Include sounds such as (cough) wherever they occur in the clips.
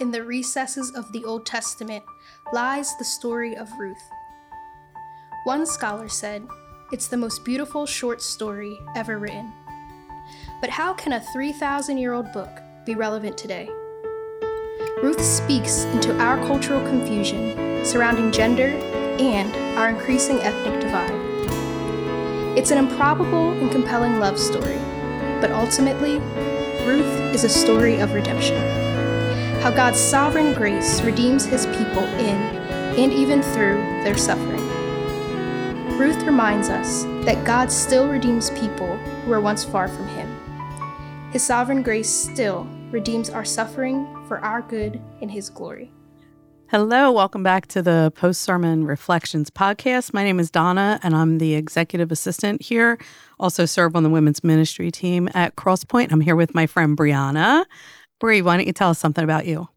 in the recesses of the Old Testament lies the story of Ruth. One scholar said, It's the most beautiful short story ever written. But how can a 3,000 year old book be relevant today? Ruth speaks into our cultural confusion surrounding gender and our increasing ethnic divide. It's an improbable and compelling love story, but ultimately, Ruth is a story of redemption. How God's sovereign grace redeems his people in and even through their suffering. Ruth reminds us that God still redeems people who were once far from him. His sovereign grace still redeems our suffering for our good and his glory. Hello, welcome back to the Post Sermon Reflections podcast. My name is Donna, and I'm the executive assistant here. Also, serve on the women's ministry team at Crosspoint. I'm here with my friend Brianna. Brie, why don't you tell us something about you?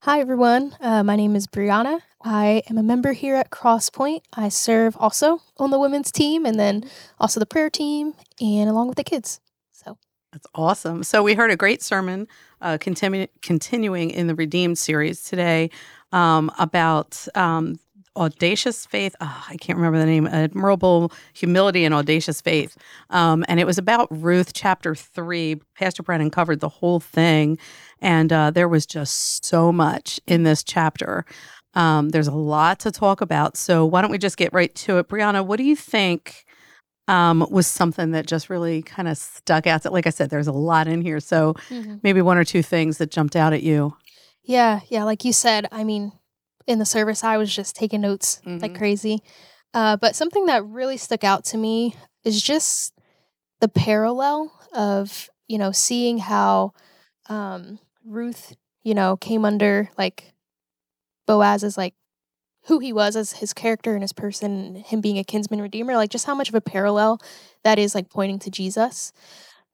Hi, everyone. Uh, my name is Brianna. I am a member here at Crosspoint. I serve also on the women's team and then also the prayer team and along with the kids. So that's awesome. So we heard a great sermon uh, continu- continuing in the Redeemed series today um, about um, audacious faith. Oh, I can't remember the name. Admirable humility and audacious faith. Um, and it was about Ruth chapter three. Pastor Brennan covered the whole thing, and uh, there was just so much in this chapter. Um, there's a lot to talk about. So why don't we just get right to it, Brianna? What do you think? Um, was something that just really kind of stuck out. Like I said, there's a lot in here. So mm-hmm. maybe one or two things that jumped out at you. Yeah, yeah. Like you said, I mean, in the service, I was just taking notes mm-hmm. like crazy. Uh, but something that really stuck out to me is just the parallel of, you know, seeing how um, Ruth, you know, came under like Boaz as like who he was as his character and his person, him being a kinsman redeemer, like just how much of a parallel that is like pointing to Jesus.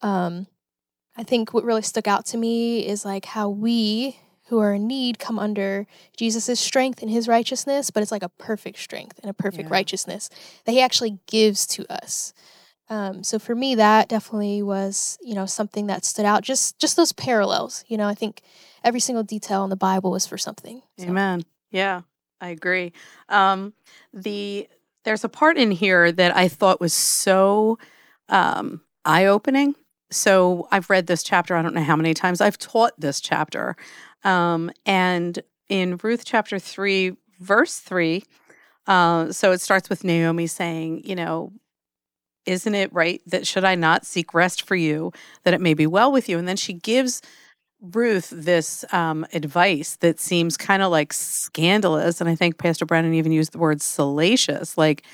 Um, I think what really stuck out to me is like how we who are in need come under Jesus' strength and his righteousness, but it's like a perfect strength and a perfect yeah. righteousness that he actually gives to us. Um, so for me, that definitely was, you know, something that stood out. Just just those parallels. You know, I think every single detail in the Bible is for something. So. Amen. Yeah, I agree. Um, the there's a part in here that I thought was so um, eye opening. So I've read this chapter. I don't know how many times I've taught this chapter, um, and in Ruth chapter 3, verse 3, uh, so it starts with Naomi saying, you know, isn't it right that should I not seek rest for you, that it may be well with you? And then she gives Ruth this um, advice that seems kind of like scandalous. And I think Pastor Brennan even used the word salacious. Like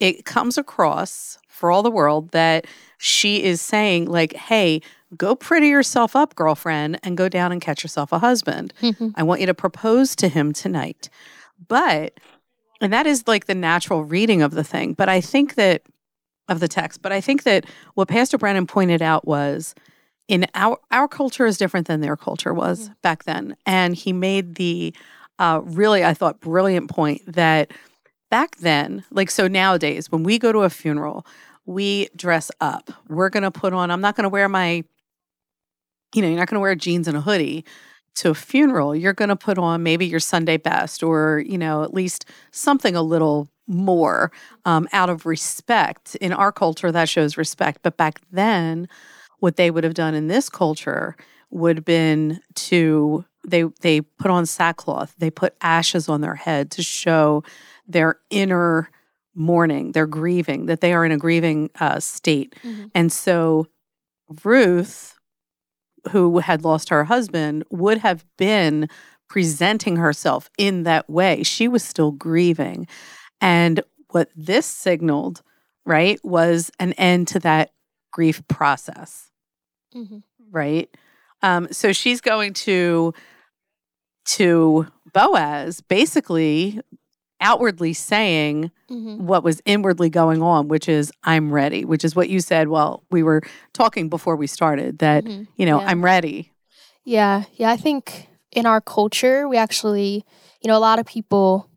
it comes across for all the world that she is saying, like, hey, go pretty yourself up, girlfriend, and go down and catch yourself a husband. Mm-hmm. I want you to propose to him tonight. But, and that is like the natural reading of the thing. But I think that, of the text, but I think that what Pastor Brennan pointed out was, in our our culture is different than their culture was mm-hmm. back then and he made the uh, really i thought brilliant point that back then like so nowadays when we go to a funeral we dress up we're going to put on i'm not going to wear my you know, you're not going to wear jeans and a hoodie to a funeral. You're going to put on maybe your Sunday best or, you know, at least something a little more um, out of respect. In our culture, that shows respect. But back then, what they would have done in this culture would have been to they they put on sackcloth they put ashes on their head to show their inner mourning they're grieving that they are in a grieving uh, state mm-hmm. and so ruth who had lost her husband would have been presenting herself in that way. She was still grieving. And what this signaled, right, was an end to that grief process. Mm-hmm. Right? Um, so she's going to to Boaz basically outwardly saying mm-hmm. what was inwardly going on, which is, I'm ready, which is what you said while we were talking before we started that, mm-hmm. you know, yeah. I'm ready. Yeah. Yeah. I think in our culture, we actually, you know, a lot of people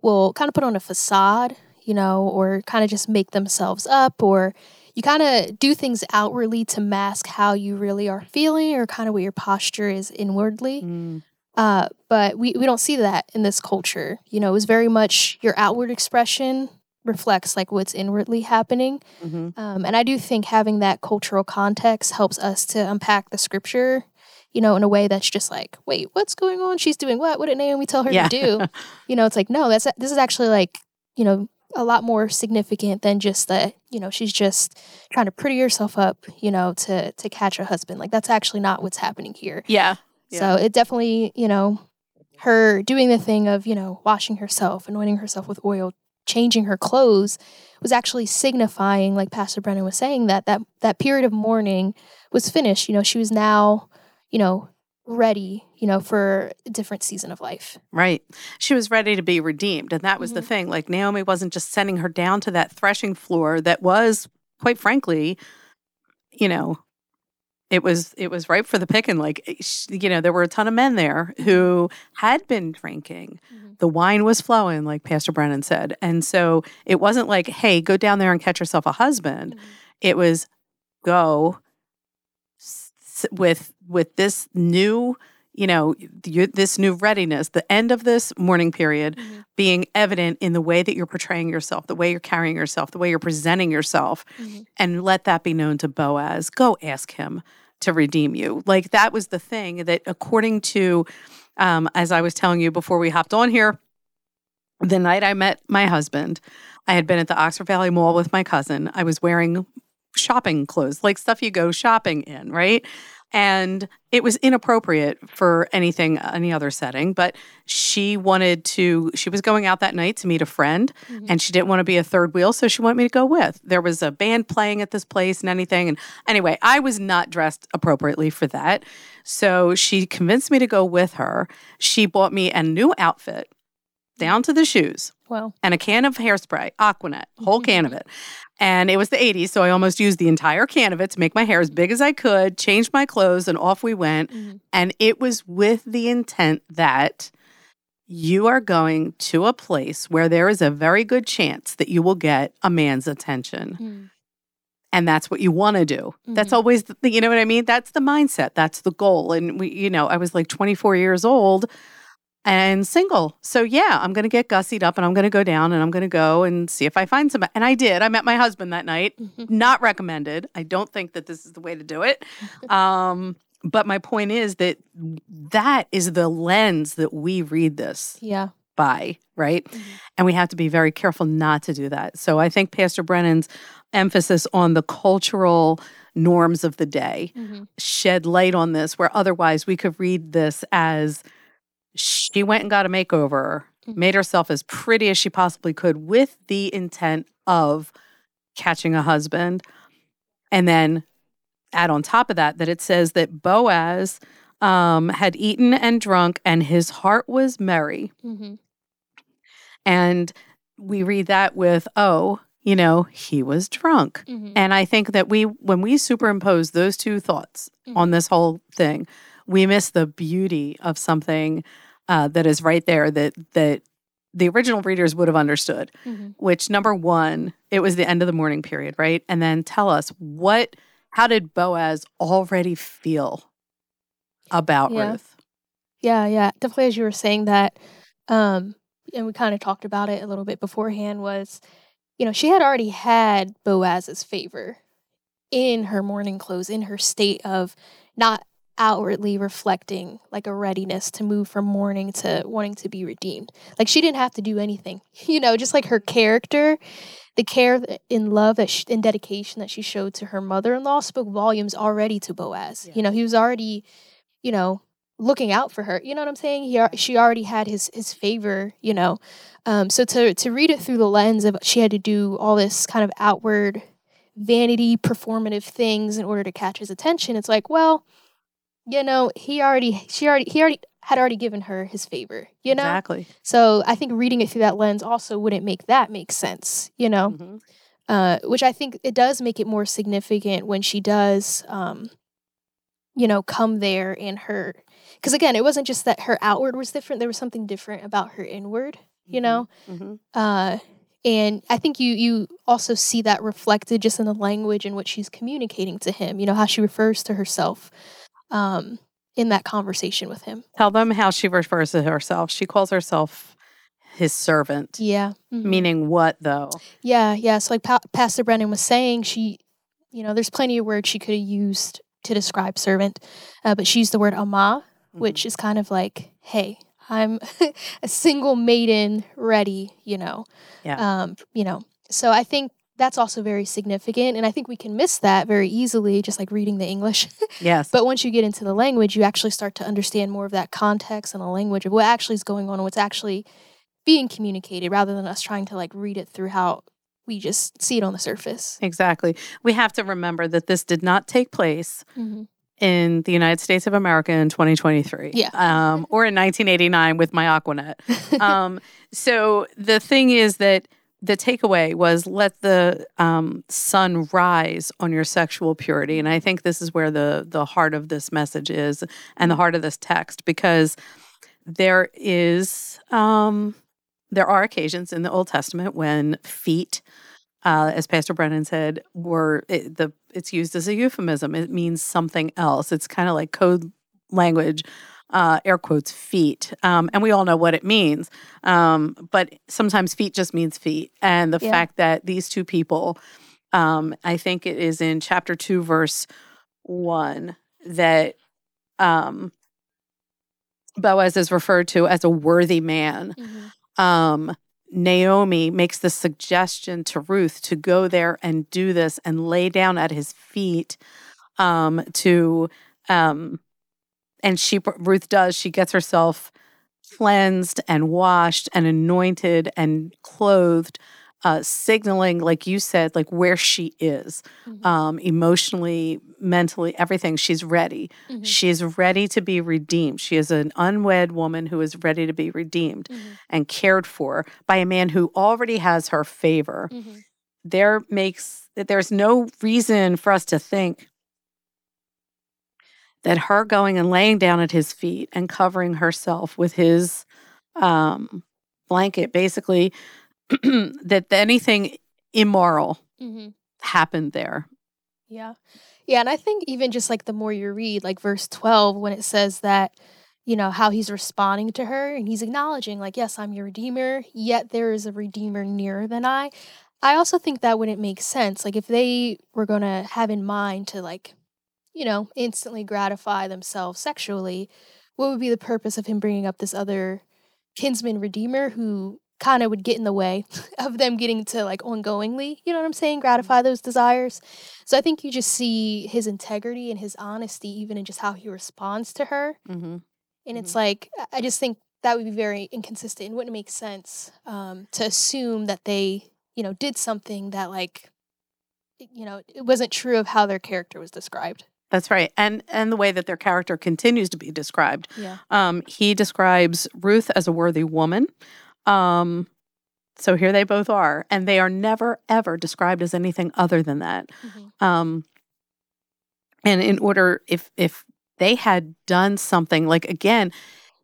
will kind of put on a facade, you know, or kind of just make themselves up, or you kind of do things outwardly to mask how you really are feeling or kind of what your posture is inwardly. Mm. Uh, but we, we don't see that in this culture. You know, it was very much your outward expression reflects like what's inwardly happening. Mhm. Um, and I do think having that cultural context helps us to unpack the scripture, you know, in a way that's just like, wait, what's going on? She's doing what? What did Naomi tell her Yeah. to do? (laughs) you know, it's like, no, that's this is actually like, you know, a lot more significant than just that, you know, she's just trying to pretty herself up, you know, to to catch a husband. Like that's actually not what's happening here. Yeah. So it definitely, you know, her doing the thing of, you know, washing herself, anointing herself with oil, changing her clothes was actually signifying, like Pastor Brennan was saying, that that that period of mourning was finished. You know, she was now, you know, ready, you know, for a different season of life. Right. She was ready to be redeemed. And that was the Mhm. thing. Like Naomi wasn't just sending her down to that threshing floor that was, quite frankly, you know, it was it was ripe for the picking. Like eh, you know, there were a ton of men there who had been drinking. Mhm. The wine was flowing, like Pastor Brennan said. And so it wasn't like, hey, go down there and catch yourself a husband. It was go s- with with this new you know this new readiness the end of this mourning period Mhm. being evident in the way that you're portraying yourself the way you're carrying yourself the way you're presenting yourself Mhm. and let that be known to boaz go ask him to redeem you. Like that was the thing that according to um, as i was telling you before we hopped on here the night i met my husband i had been at the oxford valley mall with my cousin. I was wearing shopping clothes like stuff you go shopping in right and it was inappropriate for anything any other setting but she wanted to she was going out that night to meet a friend Mhm. and she didn't want to be a third wheel so she wanted me to go with. There was a band playing at this place and anything and anyway i was not dressed appropriately for that. So she convinced me to go with her. She bought me a new outfit down to the shoes Well, and a can of hairspray, Aquanet, whole (laughs) can of it. And it was the 80s, so I almost used the entire can of it to make my hair as big as I could, changed my clothes, and off we went. Mhm. And it was with the intent that you are going to a place where there is a very good chance that you will get a man's attention. Mhm. And that's what you want to do. That's Mhm. always, the, you know what I mean? That's the mindset. That's the goal. And we, you know, I was like 24 years old and single. So yeah, I'm going to get gussied up and I'm going to go down and I'm going to go and see if I find somebody. And I did. I met my husband that night. Mhm. Not recommended. I don't think that this is the way to do it. (laughs) Um, but my point is that that is the lens that we read this yeah. by, right? Mhm. And we have to be very careful not to do that. So I think Pastor Brennan's emphasis on the cultural norms of the day Mhm. shed light on this, where otherwise we could read this as she went and got a makeover, Mhm. made herself as pretty as she possibly could with the intent of catching a husband. And then add on top of that that it says that Boaz um, had eaten and drunk and his heart was merry. Mhm. And we read that with, oh, you know, he was drunk. Mhm. And I think that we, when we superimpose those two thoughts on this whole thing, we miss the beauty of something uh, that is right there that that the original readers would have understood. Mhm. Which number one, it was the end of the mourning period, right? And then tell us what, how did Boaz already feel about Yeah. Ruth? Yeah, yeah. Definitely as you were saying that, um, and we kind of talked about it a little bit beforehand, was you know, she had already had Boaz's favor in her mourning clothes, in her state of not outwardly reflecting like a readiness to move from mourning to wanting to be redeemed. Like she didn't have to do anything, (laughs) you know, just like her character, the care and love that she, and dedication that she showed to her mother-in-law spoke volumes already to Boaz. Yeah. You know, he was already, you know, looking out for her. You know what I'm saying? He, she already had his his favor. You know, um, so to to read it through the lens of she had to do all this kind of outward vanity performative things in order to catch his attention. It's like, well, you know, he already she already he already had already given her his favor. You know, Exactly. so I think reading it through that lens also wouldn't make that make sense. You know Mhm. uh, which I think it does make it more significant when she does, um, you know, come there and her. Because again, it wasn't just that her outward was different; there was something different about her inward. You know, Mhm. uh, and I think you you also see that reflected just in the language in which she's communicating to him. You know how she refers to herself. Um, in that conversation with him. Tell them how she refers to herself. She calls herself his servant. Yeah. mhm. Meaning what though? Yeah, yeah. So like pa- Pastor Brennan was saying, she, you know, there's plenty of words she could have used to describe servant, uh, but she used the word ama, which is kind of like, hey, I'm (laughs) a single maiden ready, you know. Yeah. Um, you know. So I think that's also very significant and I think we can miss that very easily just like reading the English. (laughs) yes. but once you get into the language, you actually start to understand more of that context and the language of what actually is going on and what's actually being communicated rather than us trying to like read it through how we just see it on the surface. exactly. We have to remember that this did not take place Mhm. in the United States of America in 2023. Yeah. Um, or in 1989 with my Aquanet. (laughs) um, so the thing is that the takeaway was let the um, sun rise on your sexual purity, and I think this is where the the heart of this message is, and the heart of this text, because there is um, there are occasions in the Old Testament when feet, uh, as Pastor Brennan said, were it, the it's used as a euphemism. It means something else. It's kind of like code language uh, air quotes feet, um, and we all know what it means. Um, but sometimes feet just means feet, and the Yeah. fact that these two people, um, I think it is in chapter two, verse one, that um, Boaz is referred to as a worthy man. Um, Naomi makes the suggestion to Ruth to go there and do this and lay down at his feet um, to um, and she Ruth does. She gets herself cleansed and washed and anointed and clothed, uh, signaling, like you said, like where she is, Mhm. um, emotionally, mentally, everything. She's ready. Mhm. She's ready to be redeemed. She is an unwed woman who is ready to be redeemed Mhm. and cared for by a man who already has her favor. Mhm. There makes that there's no reason for us to think that her going and laying down at his feet and covering herself with his um, blanket, basically, (clears throat) that anything immoral Mhm. happened there. Yeah. Yeah. And I think even just like the more you read, like verse 12, when it says that, you know, how he's responding to her and he's acknowledging, like, yes, I'm your redeemer, yet there is a redeemer nearer than I. I also think that wouldn't make sense. Like, if they were going to have in mind to, like, you know, instantly gratify themselves sexually, what would be the purpose of him bringing up this other kinsman redeemer who kind of would get in the way (laughs) of them getting to like ongoingly, you know what I'm saying, gratify those desires. So I think you just see his integrity and his honesty even in just how he responds to her. Mm-hmm. And it's like I- I just think that would be very inconsistent and wouldn't make sense um, to assume that they, you know, did something that like you know, it wasn't true of how their character was described. That's right, and and the way that their character continues to be described. Yeah. Um, he describes Ruth as a worthy woman. Um, so here they both are, and they are never ever described as anything other than that. Um, and in order, if if they had done something like again,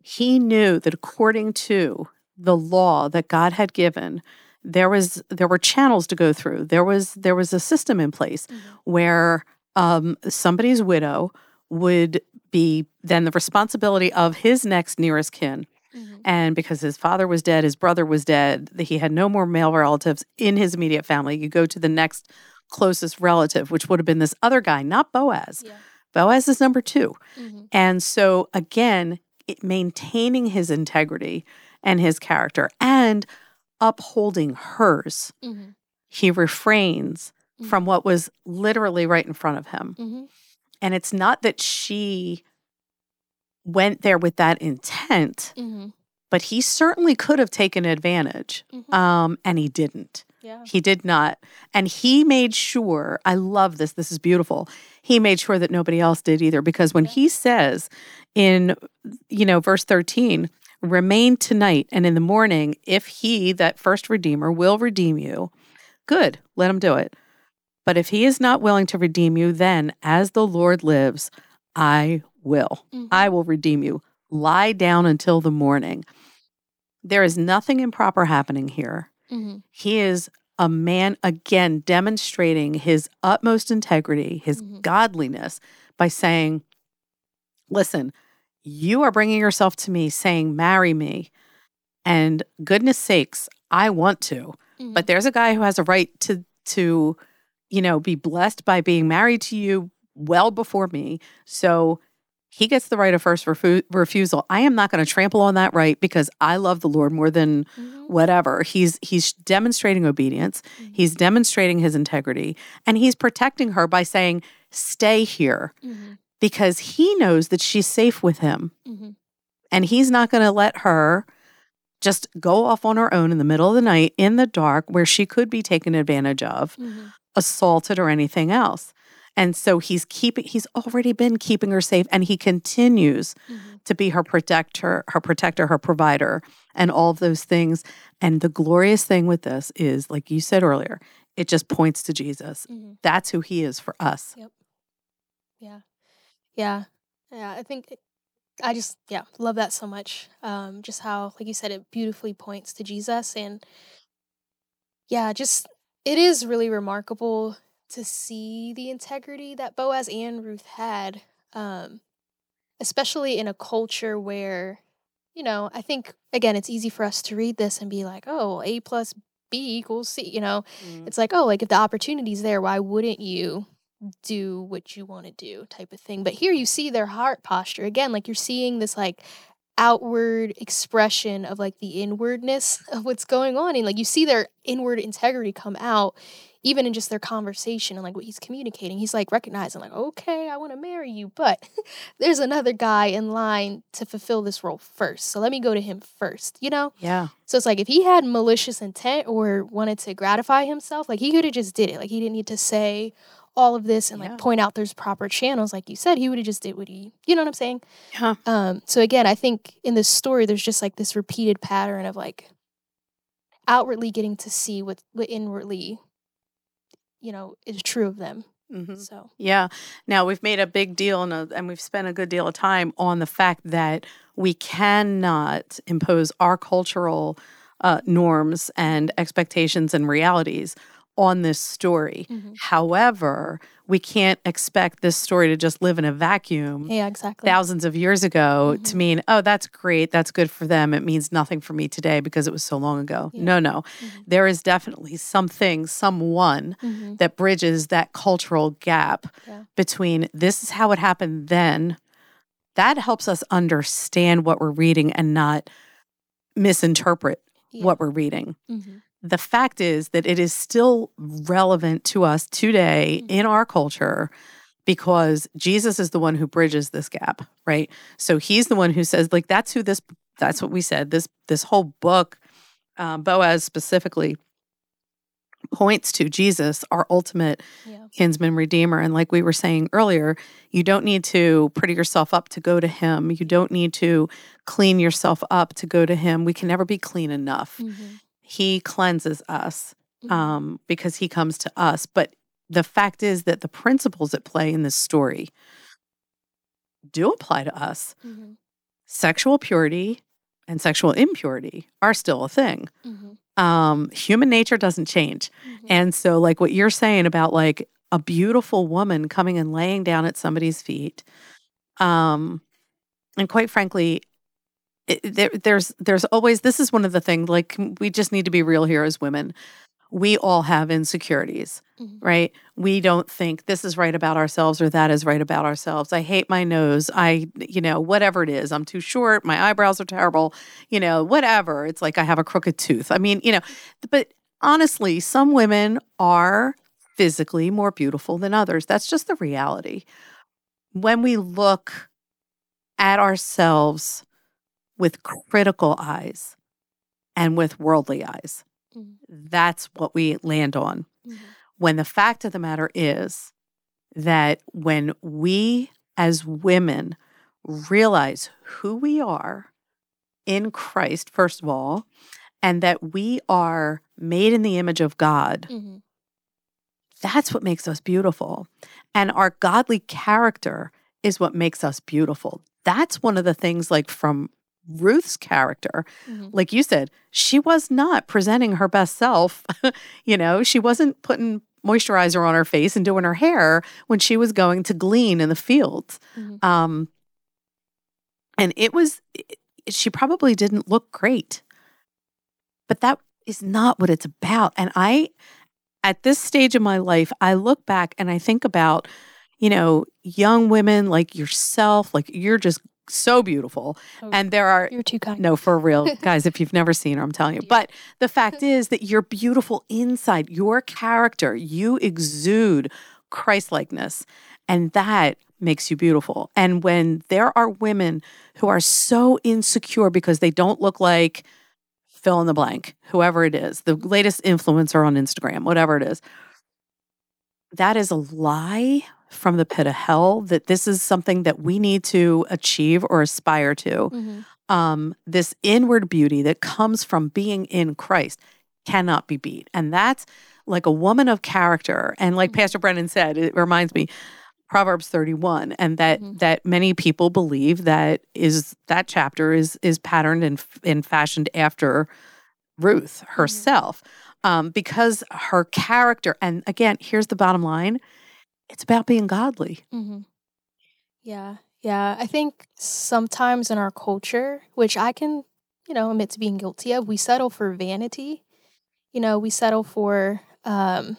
he knew that according to the law that God had given, there was there were channels to go through. There was there was a system in place where um, somebody's widow would be then the responsibility of his next nearest kin. And because his father was dead, his brother was dead, that he had no more male relatives in his immediate family. You go to the next closest relative, which would have been this other guy, not Boaz. Yeah. Boaz is number 2 Mhm. And so, again, it, maintaining his integrity and his character and upholding hers, Mhm. he refrains Mhm. from what was literally right in front of him. Mhm. And it's not that she went there with that intent, Mhm. but he certainly could have taken advantage. Mhm. Um, and he didn't. Yeah. He did not. And he made sure, I love this, this is beautiful. He made sure that nobody else did either. Because when Yeah. he says in, you know, verse 13, remain tonight and in the morning, if he, that first redeemer, will redeem you, good, let him do it. But if he is not willing to redeem you, then as the Lord lives, I will. Mhm. I will redeem you. Lie down until the morning. There is nothing improper happening here. Mhm. He is a man, again, demonstrating his utmost integrity, his Mhm. godliness by saying, listen, you are bringing yourself to me saying, marry me. And goodness sakes, I want to. Mhm. But there's a guy who has a right to, to, you know, be blessed by being married to you well before me. So he gets the right of first refu- refusal. I am not going to trample on that right because I love the Lord more than Mhm. whatever. He's he's demonstrating obedience. Mhm. He's demonstrating his integrity and he's protecting her by saying, "Stay here." Mhm. Because he knows that she's safe with him Mhm. and he's not going to let her just go off on her own in the middle of the night in the dark where she could be taken advantage of, Mhm. Assaulted or anything else. And so he's keeping he's already been keeping her safe and he continues Mhm. to be her protector, her protector, her provider, and all of those things. And the glorious thing with this is, like you said earlier, it just points to Jesus. Mhm. That's who he is for us. Yep. Yeah. Yeah. Yeah. I think it, I just, yeah, love that so much. Um, just how, like you said, it beautifully points to Jesus. And yeah, just, it is really remarkable to see the integrity that Boaz and Ruth had, um, especially in a culture where, you know, I think, again, it's easy for us to read this and be like, oh, A plus B equals C, you know, it's like, oh, like if the opportunity's there, why wouldn't you do what you want to do type of thing? But here you see their heart posture. Again, like you're seeing this like outward expression of like the inwardness (laughs) of what's going on. And like you see their inward integrity come out even in just their conversation and like what he's communicating. He's like recognizing, like, okay, I want to marry you, but (laughs) there's another guy in line to fulfill this role first. So let me go to him first, you know? Yeah. So it's like if he had malicious intent or wanted to gratify himself, like he could have just did it. Like he didn't need to say all of this and Yeah. like point out there's proper channels, like you said. He would have just did what he, you know what I'm saying? Yeah. Um. So again, I think in this story, there's just like this repeated pattern of like outwardly getting to see what what inwardly, you know, is true of them. hmm So Yeah. Now we've made a big deal and, a, and we've spent a good deal of time on the fact that we cannot impose our cultural uh, norms and expectations and realities on this story. mhm. However, we can't expect this story to just live in a vacuum yeah, exactly. thousands of years ago to Mhm. mean, oh, that's great. That's good for them. It means nothing for me today because it was so long ago. Yeah. No, no. Mhm. There is definitely something, someone Mhm. that bridges that cultural gap Yeah. between this is how it happened then. That helps us understand what we're reading and not misinterpret Yeah. what we're reading. Mhm. The fact is that it is still relevant to us today Mhm. in our culture because Jesus is the one who bridges this gap, right? So he's the one who says like that's who this that's what we said this this whole book um, Boaz specifically points to Jesus, our ultimate Yeah. kinsman redeemer. And like we were saying earlier, you don't need to pretty yourself up to go to him. You don't need to clean yourself up to go to him. We can never be clean enough. Mhm. He cleanses us Mhm. um, because he comes to us. But the fact is that the principles at play in this story do apply to us. Mhm. Sexual purity and sexual impurity are still a thing. Mhm. Um, human nature doesn't change. Mhm. And so, like what you're saying about like a beautiful woman coming and laying down at somebody's feet, um, and quite frankly, it, there, there's there's always this is one of the things like we just need to be real here as women. We all have insecurities, Mhm. right? We don't think this is right about ourselves or that is right about ourselves. I hate my nose. I, you know, whatever it is, I'm too short. My eyebrows are terrible. You know, whatever. It's like I have a crooked tooth. I mean, you know, but honestly, some women are physically more beautiful than others. That's just the reality. When we look at ourselves with critical eyes and with worldly eyes, Mhm. that's what we land on. Mhm. When the fact of the matter is that when we as women realize who we are in Christ, first of all, and that we are made in the image of God, Mhm. that's what makes us beautiful. And our godly character is what makes us beautiful. That's one of the things, like from Ruth's character. Mhm. Like you said, she was not presenting her best self. (laughs) you know, she wasn't putting moisturizer on her face and doing her hair when she was going to glean in the fields. Mhm. Um, And it was, she probably didn't look great, but that is not what it's about. And I, at this stage of my life, I look back and I think about, you know, young women like yourself, like you're just so beautiful. Oh, and there are You're too kind. no, for real, (laughs) guys, if you've never seen her, I'm telling you. But the fact is that you're beautiful inside, your character, you exude Christ likeness, and that makes you beautiful. And when there are women who are so insecure because they don't look like fill in the blank, whoever it is, the latest influencer on Instagram, whatever it is, that is a lie from the pit of hell that this is something that we need to achieve or aspire to Mhm. um, this inward beauty that comes from being in Christ cannot be beat. And that's like a woman of character. And like Mhm. Pastor Brennan said, it reminds me Proverbs 31 and that Mhm. that many people believe that is that chapter is is patterned and and fashioned after Ruth herself. Um, because her character and again, here's the bottom line, it's about being godly. hmm Yeah. Yeah. I think sometimes in our culture, which I can, you know, admit to being guilty of, we settle for vanity. You know, we settle for, um,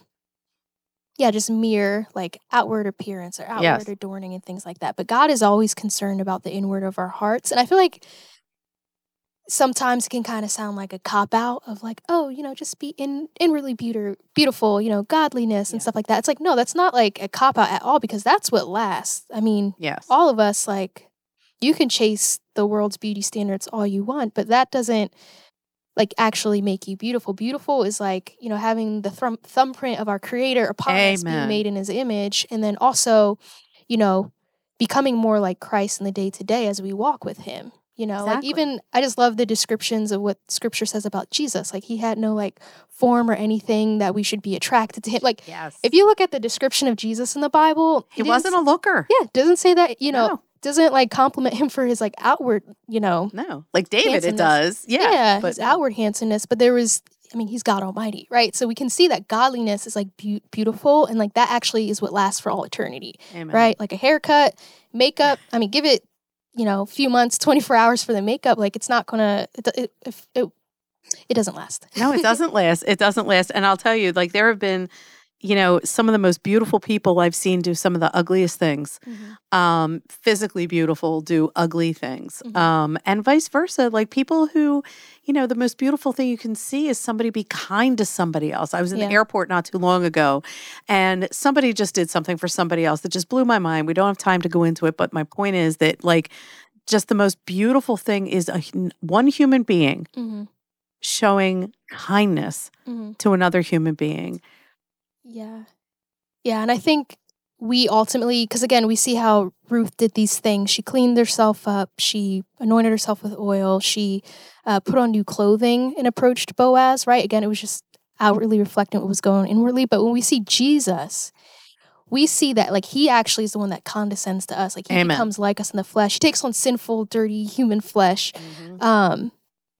yeah, just mere like outward appearance or outward Yes. adorning and things like that. But God is always concerned about the inward of our hearts. And I feel like sometimes it can kind of sound like a cop out of like, oh, you know, just be in inwardly beautiful, beautiful, you know, godliness and Yeah. stuff like that. It's like, no, that's not like a cop out at all because that's what lasts. I mean, Yes. all of us like you can chase the world's beauty standards all you want, but that doesn't like actually make you beautiful. Beautiful is like, you know, having the thrum- thumbprint of our creator upon us being made in his image and then also, you know, becoming more like Christ in the day to day as we walk with him. You know, like even I just love the descriptions of what scripture says about Jesus. Like he had no like form or anything that we should be attracted to him. Like yes. if you look at the description of Jesus in the Bible, he it wasn't a looker. yeah, it doesn't say that, you know, No. doesn't like compliment him for his like outward, you know, No, like David, it does. Yeah, his outward handsomeness. But there was, I mean, he's God Almighty, right? So we can see that godliness is like beau- beautiful, and like that actually is what lasts for all eternity, Amen. right? Like a haircut, makeup. I mean, give it, you know, a few months, twenty four hours for the makeup. Like it's not gonna, it, it, if it, it doesn't last. No, it doesn't (laughs) last. It doesn't last. And I'll tell you, like there have been, you know, some of the most beautiful people I've seen do some of the ugliest things. Um, physically beautiful do ugly things. Mhm. Um, and vice versa. Like people who, you know, the most beautiful thing you can see is somebody be kind to somebody else. I was in the airport not too long ago and somebody just did something for somebody else that just blew my mind. We don't have time to go into it, but my point is that like just the most beautiful thing is a one human being Mm-hmm. showing kindness Mm-hmm. to another human being. Yeah. Yeah. And I think we ultimately, because again, we see how Ruth did these things. She cleaned herself up, she anointed herself with oil, she uh, put on new clothing and approached Boaz, right? Again, it was just outwardly reflecting what was going on inwardly. But when we see Jesus, we see that like he actually is the one that condescends to us. Like he Amen. becomes like us in the flesh. He takes on sinful, dirty human flesh um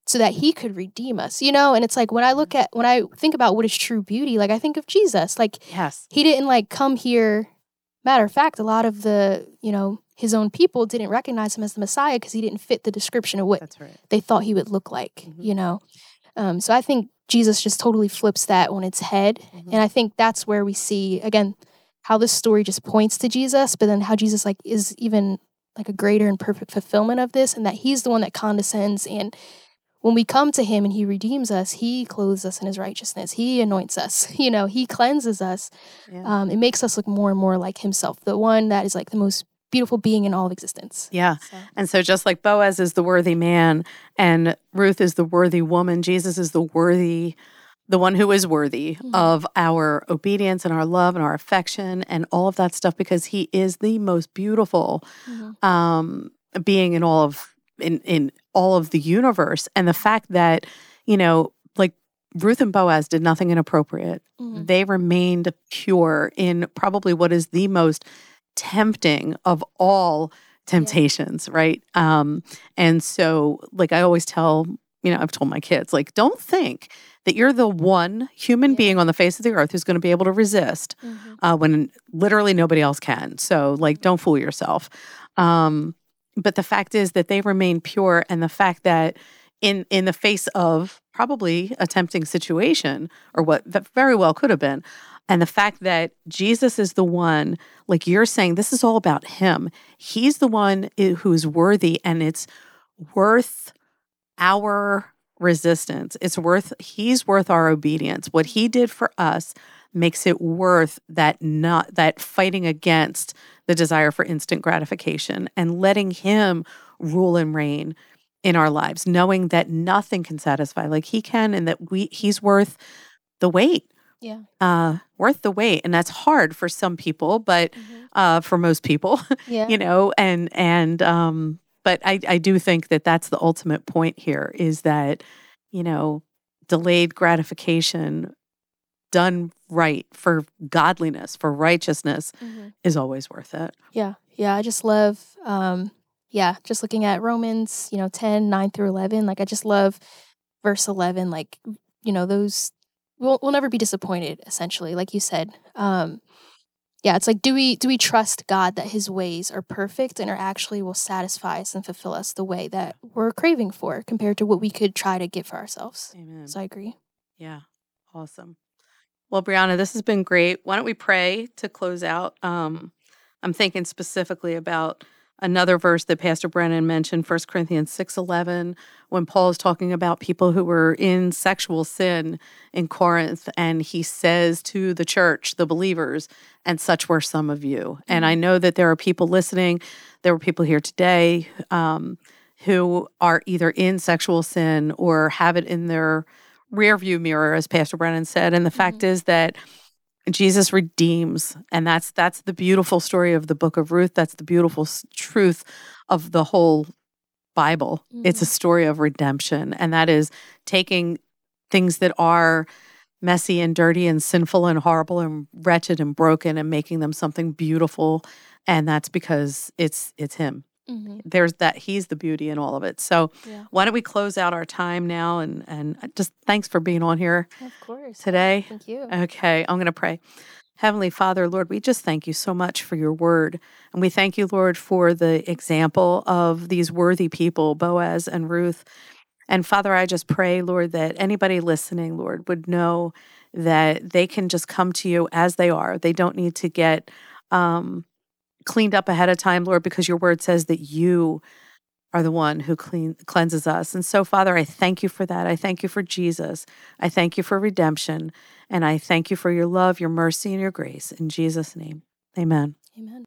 so that he could redeem us you know and it's like when i look at when i think about what is true beauty like i think of jesus like Yes. he didn't like come here matter of fact a lot of the you know his own people didn't recognize him as the messiah because he didn't fit the description of what right. they thought he would look like Mhm. you know um so i think jesus just totally flips that on its head Mhm. and i think that's where we see again how this story just points to jesus but then how jesus like is even like a greater and perfect fulfillment of this and that he's the one that condescends and when we come to him and he redeems us he clothes us in his righteousness he anoints us (laughs) you know he cleanses us Yeah. um, it makes us look more and more like himself the one that is like the most beautiful being in all of existence yeah. so, And so, just like Boaz is the worthy man and Ruth is the worthy woman, Jesus is the worthy, the one who is worthy Mhm. of our obedience and our love and our affection and all of that stuff because he is the most beautiful mhm. um, being in all of in in all of the universe. And the fact that you know, like Ruth and Boaz did nothing inappropriate. Mhm. They remained pure in probably what is the most tempting of all temptations, right? Um, and so, like I always tell, you know, I've told my kids, like, don't think that you're the one human Yeah. being on the face of the earth who's going to be able to resist Mhm. uh, when literally nobody else can. So, like, don't fool yourself. Um, but the fact is that they remain pure and the fact that in in the face of probably a tempting situation or what that very well could have been and the fact that Jesus is the one like you're saying this is all about him. He's the one eh, who's worthy and it's worth our resistance. It's worth he's worth our obedience. What he did for us makes it worth that not that fighting against the desire for instant gratification and letting him rule and reign in our lives knowing that nothing can satisfy like he can and that we he's worth the wait yeah uh worth the wait and that's hard for some people but mm-hmm. uh for most people (laughs) yeah. you know and and um but i i do think that that's the ultimate point here is that you know delayed gratification done right for godliness for righteousness mm-hmm. is always worth it yeah yeah i just love um yeah, just looking at Romans, you know, 10, 9 through 11, like I just love verse 11, like, you know, those, we'll, we'll never be disappointed, essentially, like you said. Um, yeah, it's like, do we do we trust God that His ways are perfect and are actually will satisfy us and fulfill us the way that we're craving for, compared to what we could try to get for ourselves? Amen. So I agree. Yeah, awesome. Well, Brianna, this has been great. Why don't we pray to close out? Um, I'm thinking specifically about another verse that Pastor Brennan mentioned, 1 Corinthians 6:11, when Paul is talking about people who were in sexual sin in Corinth and he says to the church, the believers, and such were some of you. And I mm-hmm. know that there are people listening, there were people here today um, who are either in sexual sin or have it in their rear view mirror as Pastor Brennan said. And the mm-hmm. fact is that Jesus redeems and that's that's the beautiful story of the book of Ruth that's the beautiful truth of the whole Bible mm-hmm. it's a mm-hmm. story of redemption and that is taking things that are messy and dirty and sinful and horrible and wretched and broken and making them something beautiful and that's because it's it's him Mm-hmm. There's that he's the beauty in all of it. So yeah. why don't we close out our time now and and just thanks for being on here. Of course. Today. Thank you. Okay, I'm going to pray. Heavenly Father, Lord, we just thank you so much for your word. And we thank you, Lord, for the example of these worthy people, Boaz and Ruth. And Father, I just pray, Lord, that anybody listening, Lord, would know that they can just come to you as they are. They don't need to get um, cleaned up ahead of time, Lord, because your word says that you are the one who clean, cleanses us. And so, Father, I thank you for that. I thank you for Jesus. I thank you for redemption. And I thank you for your love, your mercy, and your grace. In Jesus' name, amen. Amen.